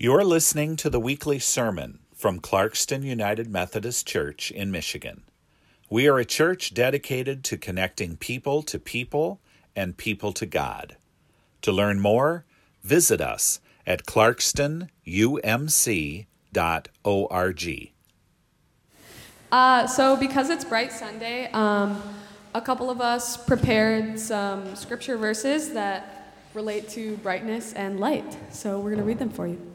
You're listening to the weekly sermon from Clarkston United Methodist Church in Michigan. We are a church dedicated to connecting people to people and people to God. To learn more, visit us at clarkstonumc.org. Uh, so, because it's Bright Sunday, um, a couple of us prepared some scripture verses that relate to brightness and light. So, we're going to read them for you.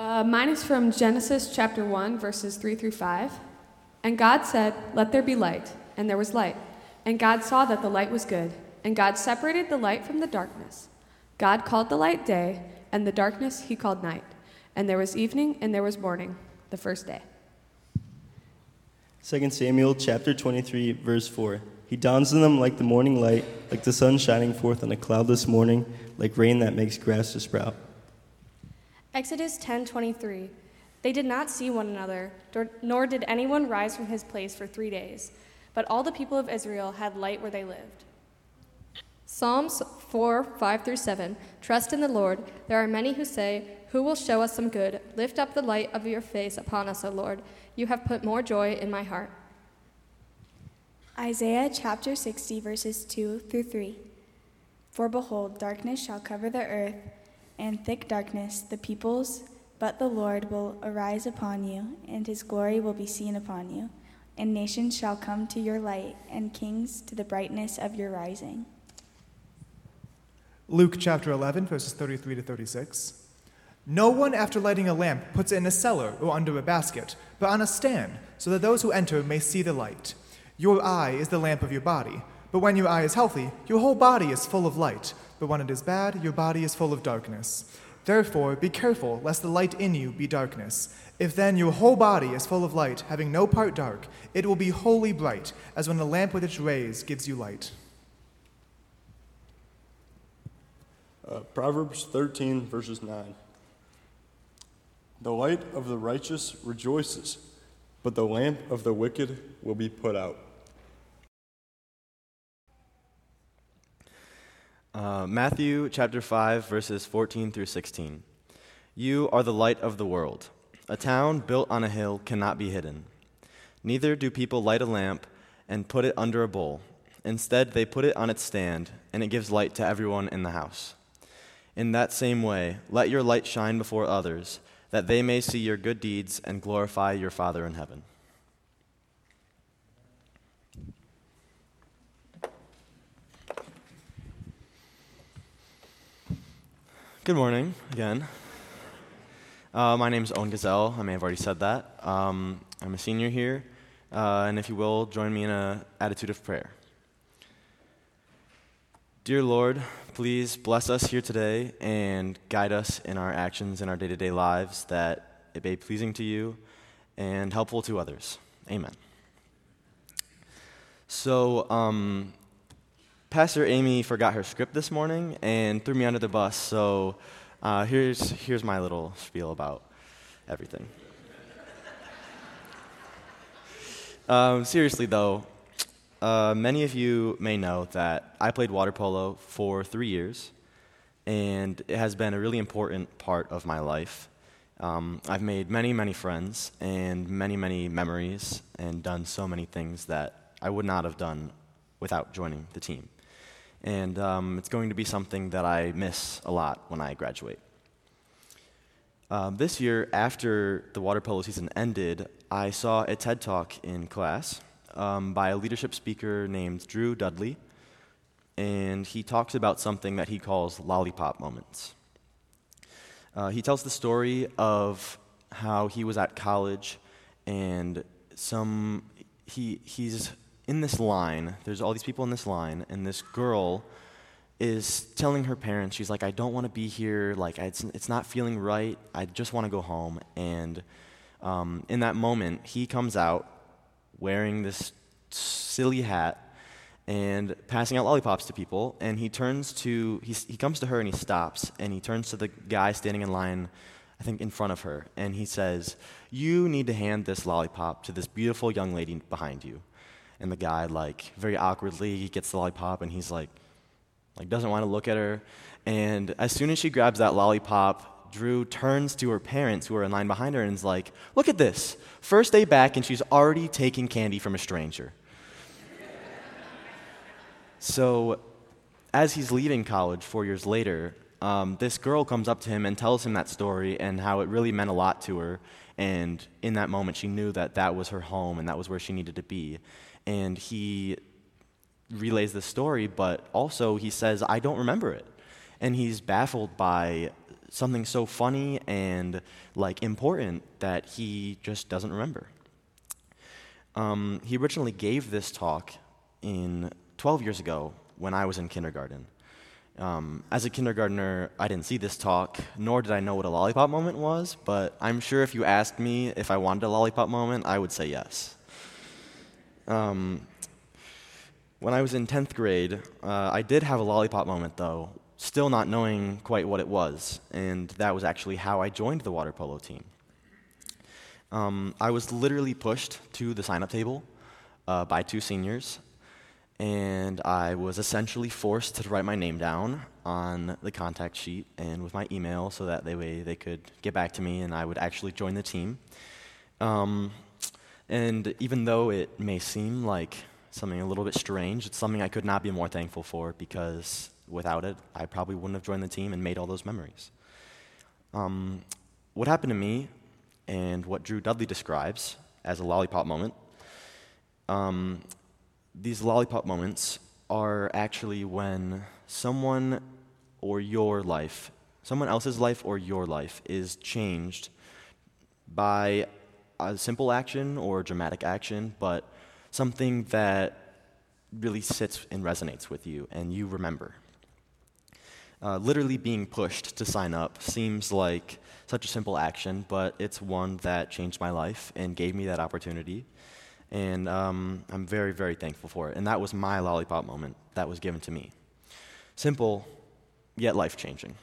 Uh, mine is from Genesis chapter 1, verses 3 through 5. And God said, Let there be light. And there was light. And God saw that the light was good. And God separated the light from the darkness. God called the light day, and the darkness he called night. And there was evening, and there was morning, the first day. 2 Samuel chapter 23, verse 4. He dawns in them like the morning light, like the sun shining forth on a cloudless morning, like rain that makes grass to sprout. Exodus 10:23 They did not see one another, nor did anyone rise from his place for 3 days, but all the people of Israel had light where they lived. Psalms 4 5 through 7 Trust in the Lord. There are many who say, Who will show us some good? Lift up the light of your face upon us, O Lord. You have put more joy in my heart. Isaiah chapter 60, verses 2 through 3. For behold, darkness shall cover the earth and thick darkness the peoples, but the Lord will arise upon you, and his glory will be seen upon you. And nations shall come to your light, and kings to the brightness of your rising. Luke chapter 11, verses 33 to 36. No one, after lighting a lamp, puts it in a cellar or under a basket, but on a stand, so that those who enter may see the light. Your eye is the lamp of your body. But when your eye is healthy, your whole body is full of light but when it is bad, your body is full of darkness. Therefore, be careful lest the light in you be darkness. If then your whole body is full of light, having no part dark, it will be wholly bright, as when a lamp with its rays gives you light. Uh, Proverbs 13, verses 9. The light of the righteous rejoices, but the lamp of the wicked will be put out. Uh, Matthew chapter 5, verses 14 through 16. You are the light of the world. A town built on a hill cannot be hidden. Neither do people light a lamp and put it under a bowl. Instead, they put it on its stand, and it gives light to everyone in the house. In that same way, let your light shine before others, that they may see your good deeds and glorify your Father in heaven. Good morning again. Uh, my name is Owen Gazelle. I may have already said that. Um, I'm a senior here, uh, and if you will, join me in an attitude of prayer. Dear Lord, please bless us here today and guide us in our actions in our day to day lives that it be pleasing to you and helpful to others. Amen. So, um, Pastor Amy forgot her script this morning and threw me under the bus, so uh, here's, here's my little spiel about everything. um, seriously, though, uh, many of you may know that I played water polo for three years, and it has been a really important part of my life. Um, I've made many, many friends and many, many memories and done so many things that I would not have done without joining the team and um, it's going to be something that I miss a lot when I graduate. Uh, this year, after the water polo season ended, I saw a TED talk in class um, by a leadership speaker named Drew Dudley, and he talks about something that he calls lollipop moments. Uh, he tells the story of how he was at college and some he he's in this line, there's all these people in this line, and this girl is telling her parents, she's like, I don't want to be here. Like, it's, it's not feeling right. I just want to go home. And um, in that moment, he comes out wearing this silly hat and passing out lollipops to people. And he turns to, he, he comes to her and he stops. And he turns to the guy standing in line, I think in front of her. And he says, You need to hand this lollipop to this beautiful young lady behind you. And the guy, like, very awkwardly, gets the lollipop and he's like, like doesn't want to look at her. And as soon as she grabs that lollipop, Drew turns to her parents who are in line behind her and is like, Look at this. First day back, and she's already taking candy from a stranger. so, as he's leaving college four years later, um, this girl comes up to him and tells him that story and how it really meant a lot to her. And in that moment, she knew that that was her home and that was where she needed to be. And he relays the story, but also he says, I don't remember it. And he's baffled by something so funny and like important that he just doesn't remember. Um, he originally gave this talk in 12 years ago when I was in kindergarten. Um, as a kindergartner, I didn't see this talk, nor did I know what a lollipop moment was, but I'm sure if you asked me if I wanted a lollipop moment, I would say yes. Um, when I was in 10th grade, uh, I did have a lollipop moment, though, still not knowing quite what it was, and that was actually how I joined the water polo team. Um, I was literally pushed to the sign up table uh, by two seniors and I was essentially forced to write my name down on the contact sheet and with my email so that they way they could get back to me and I would actually join the team. Um, and even though it may seem like something a little bit strange, it's something I could not be more thankful for because without it, I probably wouldn't have joined the team and made all those memories. Um, what happened to me and what Drew Dudley describes as a lollipop moment um, these lollipop moments are actually when someone or your life, someone else's life or your life, is changed by a simple action or dramatic action, but something that really sits and resonates with you and you remember. Uh, literally being pushed to sign up seems like such a simple action, but it's one that changed my life and gave me that opportunity and um, I'm very, very thankful for it. And that was my lollipop moment that was given to me. Simple, yet life changing.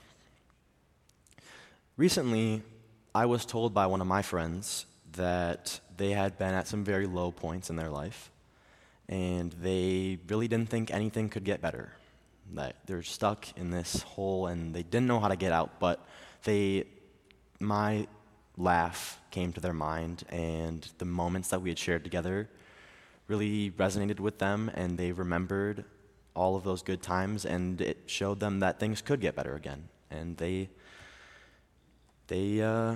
Recently, I was told by one of my friends that they had been at some very low points in their life, and they really didn't think anything could get better. That they're stuck in this hole and they didn't know how to get out, but they, my laugh came to their mind, and the moments that we had shared together really resonated with them, and they remembered all of those good times, and it showed them that things could get better again, and they they uh,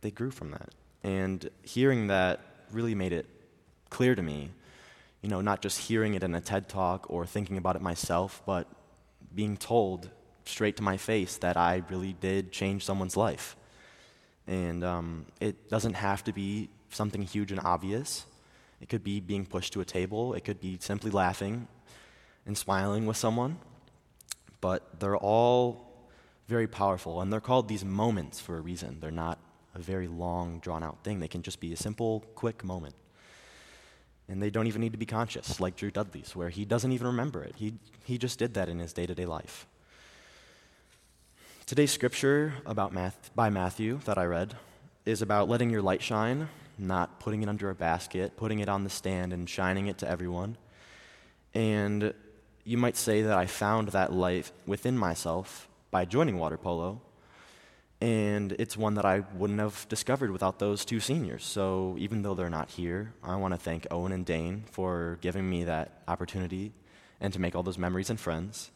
they grew from that. And hearing that really made it clear to me, you know, not just hearing it in a TED talk or thinking about it myself, but being told straight to my face that I really did change someone's life. And um, it doesn't have to be something huge and obvious. It could be being pushed to a table, it could be simply laughing and smiling with someone. But they're all very powerful, and they're called these moments for a reason. They're not a very long, drawn out thing. They can just be a simple, quick moment. And they don't even need to be conscious, like Drew Dudley's, where he doesn't even remember it. He, he just did that in his day to day life. Today's scripture about Math, by Matthew that I read is about letting your light shine, not putting it under a basket, putting it on the stand and shining it to everyone. And you might say that I found that light within myself by joining water polo. And it's one that I wouldn't have discovered without those two seniors. So even though they're not here, I want to thank Owen and Dane for giving me that opportunity and to make all those memories and friends.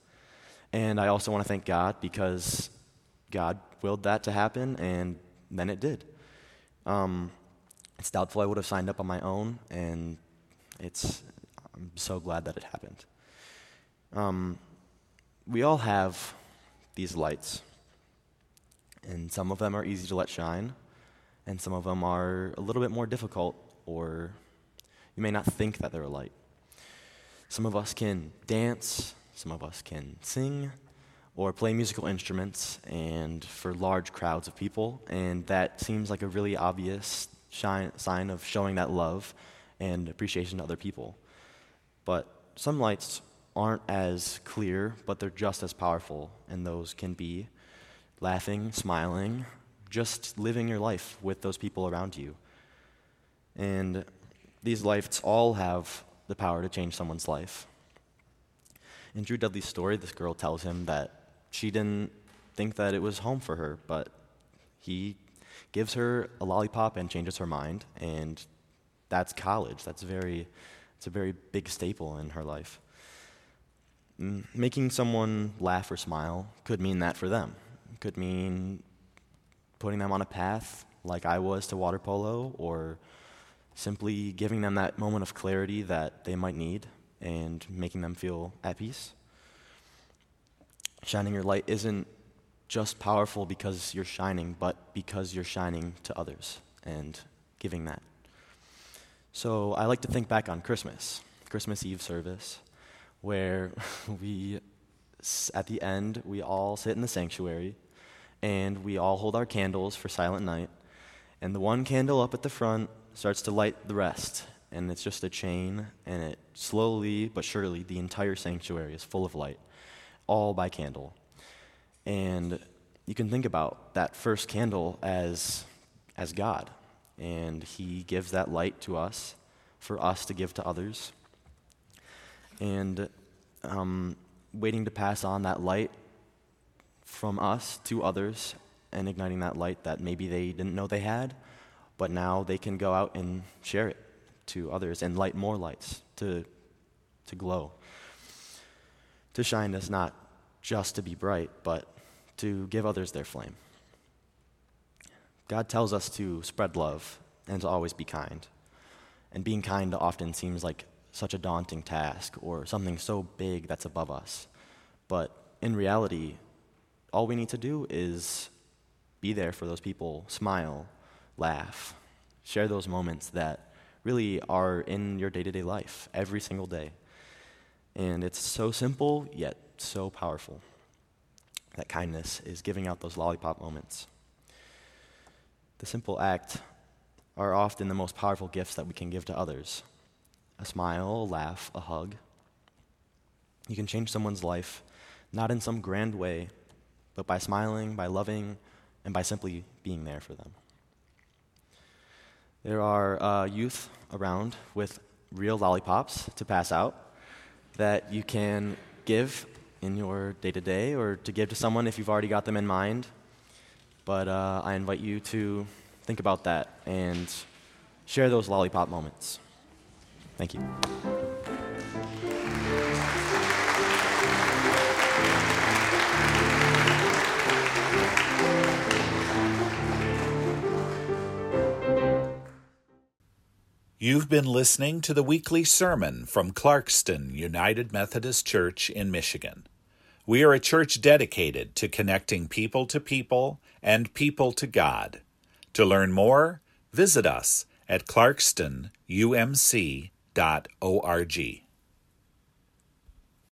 And I also want to thank God because God willed that to happen, and then it did. Um, it's doubtful I would have signed up on my own, and it's, I'm so glad that it happened. Um, we all have these lights, and some of them are easy to let shine, and some of them are a little bit more difficult, or you may not think that they're a light. Some of us can dance, some of us can sing, or play musical instruments and for large crowds of people. And that seems like a really obvious shine, sign of showing that love and appreciation to other people. But some lights aren't as clear, but they're just as powerful, and those can be laughing, smiling, just living your life with those people around you. And these lights all have the power to change someone's life. in Drew Dudley's story, this girl tells him that she didn't think that it was home for her, but he gives her a lollipop and changes her mind, and that's college. That's very, it's a very big staple in her life. Making someone laugh or smile could mean that for them. could mean putting them on a path like I was to water polo, or simply giving them that moment of clarity that they might need and making them feel at peace. Shining your light isn't just powerful because you're shining, but because you're shining to others and giving that. So I like to think back on Christmas, Christmas Eve service, where we, at the end, we all sit in the sanctuary and we all hold our candles for Silent Night. And the one candle up at the front starts to light the rest. And it's just a chain, and it slowly but surely, the entire sanctuary is full of light, all by candle. And you can think about that first candle as, as God. And He gives that light to us for us to give to others. And um, waiting to pass on that light from us to others and igniting that light that maybe they didn't know they had, but now they can go out and share it to others and light more lights to, to glow. To shine is not just to be bright, but to give others their flame. God tells us to spread love and to always be kind. And being kind often seems like such a daunting task or something so big that's above us. But in reality, all we need to do is be there for those people, smile, laugh, share those moments that really are in your day to day life every single day. And it's so simple, yet so powerful. That kindness is giving out those lollipop moments. The simple act are often the most powerful gifts that we can give to others a smile, a laugh, a hug. You can change someone's life, not in some grand way, but by smiling, by loving, and by simply being there for them. There are uh, youth around with real lollipops to pass out that you can give in your day to day or to give to someone if you've already got them in mind. But uh, I invite you to think about that and share those lollipop moments. Thank you. You've been listening to the weekly sermon from Clarkston United Methodist Church in Michigan. We are a church dedicated to connecting people to people and people to God. To learn more, visit us at clarkstonumc.org.